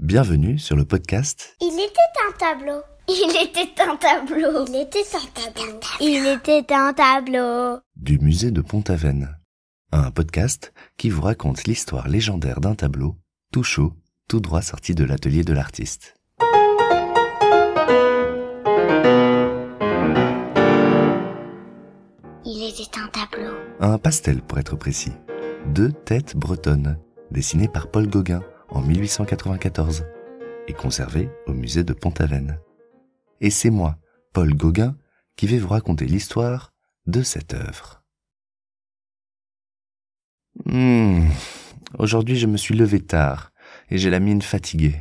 Bienvenue sur le podcast Il était un tableau. Il était un tableau. Il était un tableau. Il était un tableau. du musée de Pont-Aven. Un podcast qui vous raconte l'histoire légendaire d'un tableau, tout chaud, tout droit sorti de l'atelier de l'artiste. Il était un tableau. Un pastel pour être précis. Deux têtes bretonnes, dessinées par Paul Gauguin en 1894 et conservées au musée de Pont-Aven. Et c'est moi, Paul Gauguin, qui vais vous raconter l'histoire de cette œuvre. Hmm, Aujourd'hui, je me suis levé tard et j'ai la mine fatiguée.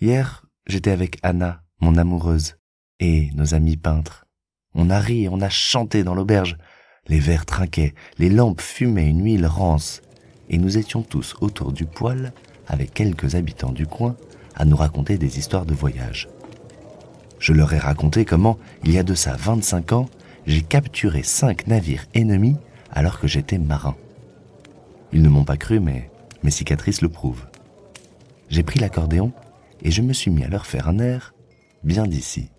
Hier, j'étais avec Anna, mon amoureuse, et nos amis peintres. On a ri et on a chanté dans l'auberge. Les verres trinquaient, les lampes fumaient une huile rance, et nous étions tous autour du poêle, avec quelques habitants du coin, à nous raconter des histoires de voyage. Je leur ai raconté comment, il y a de ça 25 ans, j'ai capturé cinq navires ennemis alors que j'étais marin. Ils ne m'ont pas cru, mais mes cicatrices le prouvent. J'ai pris l'accordéon et je me suis mis à leur faire un air bien d'ici.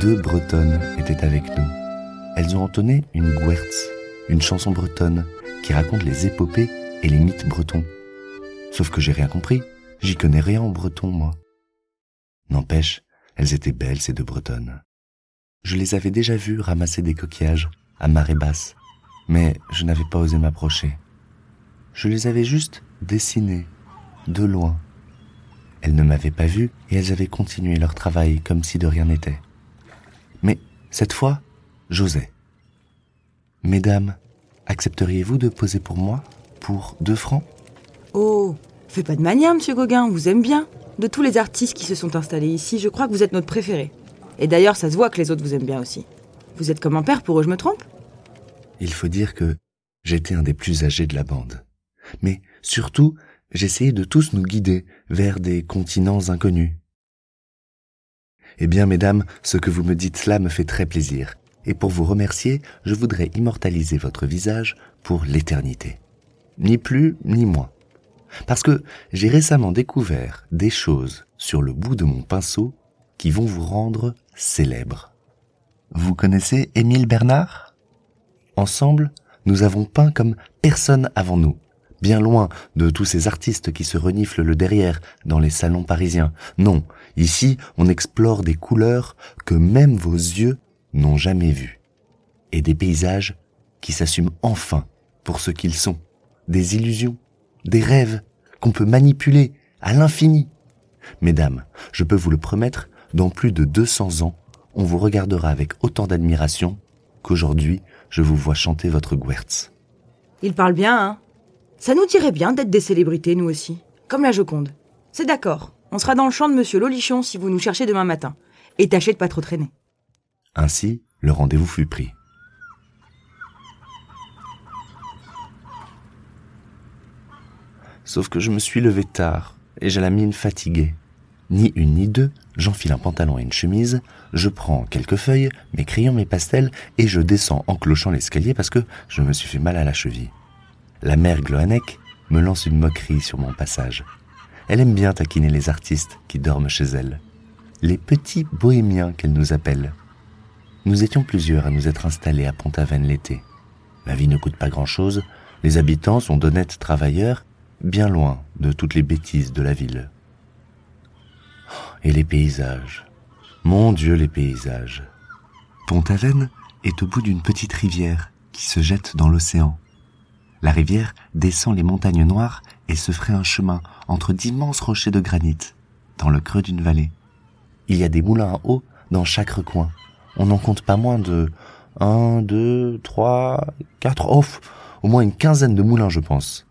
Deux Bretonnes étaient avec nous. Elles ont entonné une Gwertz, une chanson bretonne qui raconte les épopées et les mythes bretons. Sauf que j'ai rien compris, j'y connais rien en breton, moi. N'empêche, elles étaient belles, ces deux Bretonnes. Je les avais déjà vues ramasser des coquillages à marée basse, mais je n'avais pas osé m'approcher. Je les avais juste dessinées, de loin. Elles ne m'avaient pas vu et elles avaient continué leur travail comme si de rien n'était. Mais cette fois, j'osais. Mesdames, accepteriez-vous de poser pour moi pour deux francs? Oh, fais pas de manière, monsieur Gauguin, on vous aime bien. De tous les artistes qui se sont installés ici, je crois que vous êtes notre préféré. Et d'ailleurs, ça se voit que les autres vous aiment bien aussi. Vous êtes comme un père pour eux, je me trompe? Il faut dire que j'étais un des plus âgés de la bande. Mais surtout, j'essayais de tous nous guider vers des continents inconnus. Eh bien, mesdames, ce que vous me dites là me fait très plaisir. Et pour vous remercier, je voudrais immortaliser votre visage pour l'éternité. Ni plus, ni moins. Parce que j'ai récemment découvert des choses sur le bout de mon pinceau qui vont vous rendre célèbre. Vous connaissez Émile Bernard? Ensemble, nous avons peint comme personne avant nous, bien loin de tous ces artistes qui se reniflent le derrière dans les salons parisiens. Non, ici, on explore des couleurs que même vos yeux n'ont jamais vues. Et des paysages qui s'assument enfin pour ce qu'ils sont. Des illusions, des rêves qu'on peut manipuler à l'infini. Mesdames, je peux vous le promettre, dans plus de 200 ans, on vous regardera avec autant d'admiration qu'aujourd'hui je vous vois chanter votre Gwertz. Il parle bien, hein Ça nous dirait bien d'être des célébrités, nous aussi. Comme la Joconde. C'est d'accord. On sera dans le champ de monsieur Lolichon si vous nous cherchez demain matin. Et tâchez de pas trop traîner. Ainsi, le rendez-vous fut pris. Sauf que je me suis levé tard et j'ai la mine fatiguée. Ni une ni deux, j'enfile un pantalon et une chemise, je prends quelques feuilles, mes crayons, mes pastels et je descends en clochant l'escalier parce que je me suis fait mal à la cheville. La mère Gloanec me lance une moquerie sur mon passage. Elle aime bien taquiner les artistes qui dorment chez elle. Les petits bohémiens qu'elle nous appelle. Nous étions plusieurs à nous être installés à Pont-Aven l'été. La vie ne coûte pas grand-chose, les habitants sont d'honnêtes travailleurs, bien loin de toutes les bêtises de la ville. Et les paysages. Mon Dieu, les paysages. Pont-Aven est au bout d'une petite rivière qui se jette dans l'océan. La rivière descend les montagnes noires et se ferait un chemin entre d'immenses rochers de granit, dans le creux d'une vallée. Il y a des moulins à eau dans chaque recoin. On n'en compte pas moins de un, deux, trois, quatre, oh, au moins une quinzaine de moulins, je pense.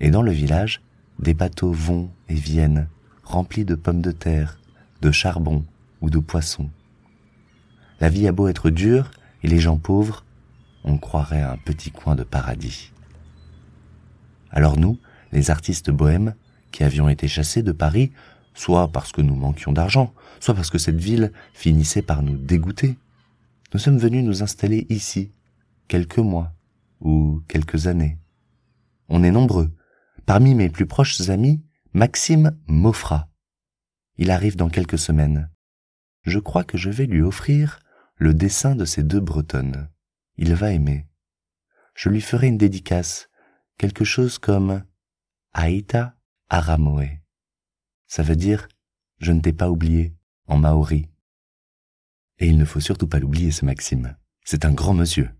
Et dans le village, des bateaux vont et viennent, remplis de pommes de terre, de charbon ou de poissons. La vie a beau être dure et les gens pauvres, on croirait un petit coin de paradis. Alors nous, les artistes bohèmes, qui avions été chassés de Paris, soit parce que nous manquions d'argent, soit parce que cette ville finissait par nous dégoûter, nous sommes venus nous installer ici, quelques mois ou quelques années. On est nombreux. Parmi mes plus proches amis, Maxime m'offra. Il arrive dans quelques semaines. Je crois que je vais lui offrir le dessin de ces deux bretonnes. Il va aimer. Je lui ferai une dédicace, quelque chose comme Aïta Aramoe. Ça veut dire je ne t'ai pas oublié en maori. Et il ne faut surtout pas l'oublier, ce Maxime. C'est un grand monsieur.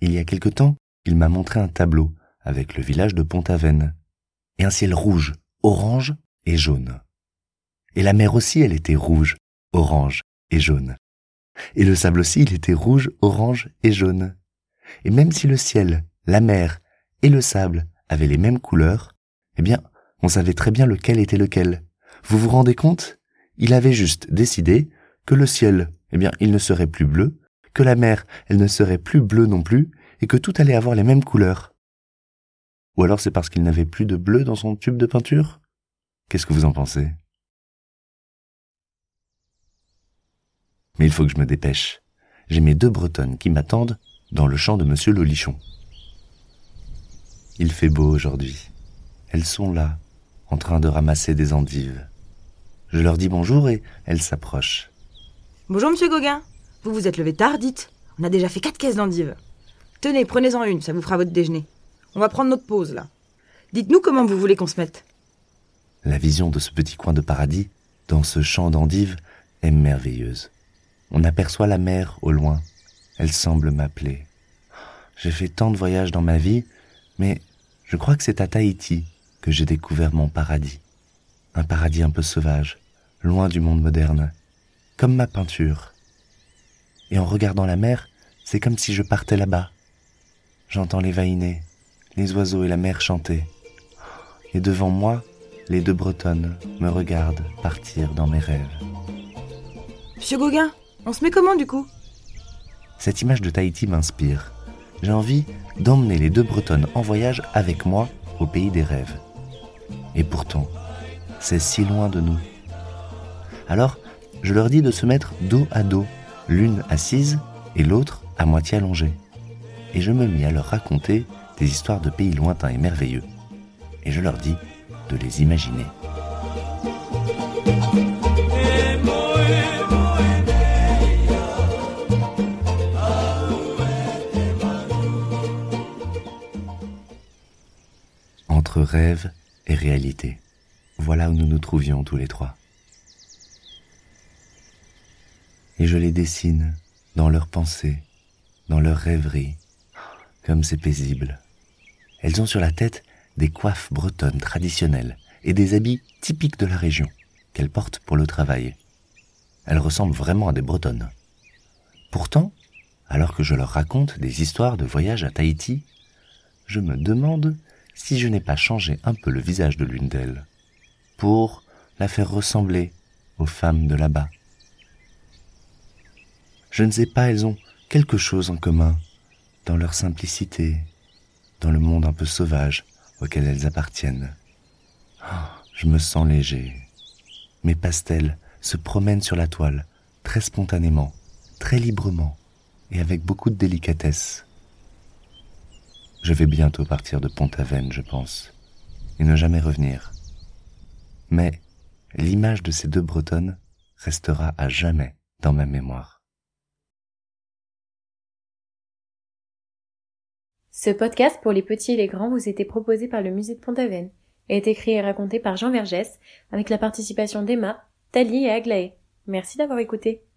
Il y a quelque temps, il m'a montré un tableau avec le village de Pont-Aven et un ciel rouge, orange et jaune. Et la mer aussi, elle était rouge, orange et jaune. Et le sable aussi, il était rouge, orange et jaune. Et même si le ciel, la mer et le sable avaient les mêmes couleurs, eh bien, on savait très bien lequel était lequel. Vous vous rendez compte? Il avait juste décidé que le ciel, eh bien, il ne serait plus bleu, que la mer, elle ne serait plus bleue non plus, et que tout allait avoir les mêmes couleurs. Ou alors c'est parce qu'il n'avait plus de bleu dans son tube de peinture? Qu'est-ce que vous en pensez? Mais il faut que je me dépêche. J'ai mes deux bretonnes qui m'attendent dans le champ de monsieur Lolichon. Il fait beau aujourd'hui. Elles sont là, en train de ramasser des endives. Je leur dis bonjour et elles s'approchent. Bonjour, monsieur Gauguin. Vous vous êtes levé tard, dites. On a déjà fait quatre caisses d'endives. Tenez, prenez-en une, ça vous fera votre déjeuner. On va prendre notre pause, là. Dites-nous comment vous voulez qu'on se mette. La vision de ce petit coin de paradis, dans ce champ d'endives, est merveilleuse. On aperçoit la mer au loin. Elle semble m'appeler. J'ai fait tant de voyages dans ma vie, mais je crois que c'est à Tahiti que j'ai découvert mon paradis. Un paradis un peu sauvage, loin du monde moderne, comme ma peinture. Et en regardant la mer, c'est comme si je partais là-bas. J'entends les vainer, les oiseaux et la mer chanter. Et devant moi, les deux bretonnes me regardent partir dans mes rêves. Monsieur Gauguin, on se met comment du coup? Cette image de Tahiti m'inspire. J'ai envie d'emmener les deux bretonnes en voyage avec moi au pays des rêves. Et pourtant, c'est si loin de nous. Alors, je leur dis de se mettre dos à dos, l'une assise et l'autre à moitié allongée. Et je me mis à leur raconter des histoires de pays lointains et merveilleux. Et je leur dis de les imaginer. Entre rêve et réalité, voilà où nous nous trouvions tous les trois. Et je les dessine dans leurs pensées, dans leurs rêveries, comme c'est paisible. Elles ont sur la tête des coiffes bretonnes traditionnelles et des habits typiques de la région qu'elles portent pour le travail. Elles ressemblent vraiment à des bretonnes. Pourtant, alors que je leur raconte des histoires de voyage à Tahiti, je me demande si je n'ai pas changé un peu le visage de l'une d'elles pour la faire ressembler aux femmes de là-bas. Je ne sais pas, elles ont quelque chose en commun dans leur simplicité, dans le monde un peu sauvage auquel elles appartiennent. Ah, je me sens léger. Mes pastels se promènent sur la toile, très spontanément, très librement, et avec beaucoup de délicatesse. Je vais bientôt partir de Pont-Aven, je pense, et ne jamais revenir. Mais l'image de ces deux Bretonnes restera à jamais dans ma mémoire. Ce podcast pour les petits et les grands vous était proposé par le musée de Pont-Aven et est écrit et raconté par Jean Vergès avec la participation d'Emma, Tali et Aglaé. Merci d'avoir écouté.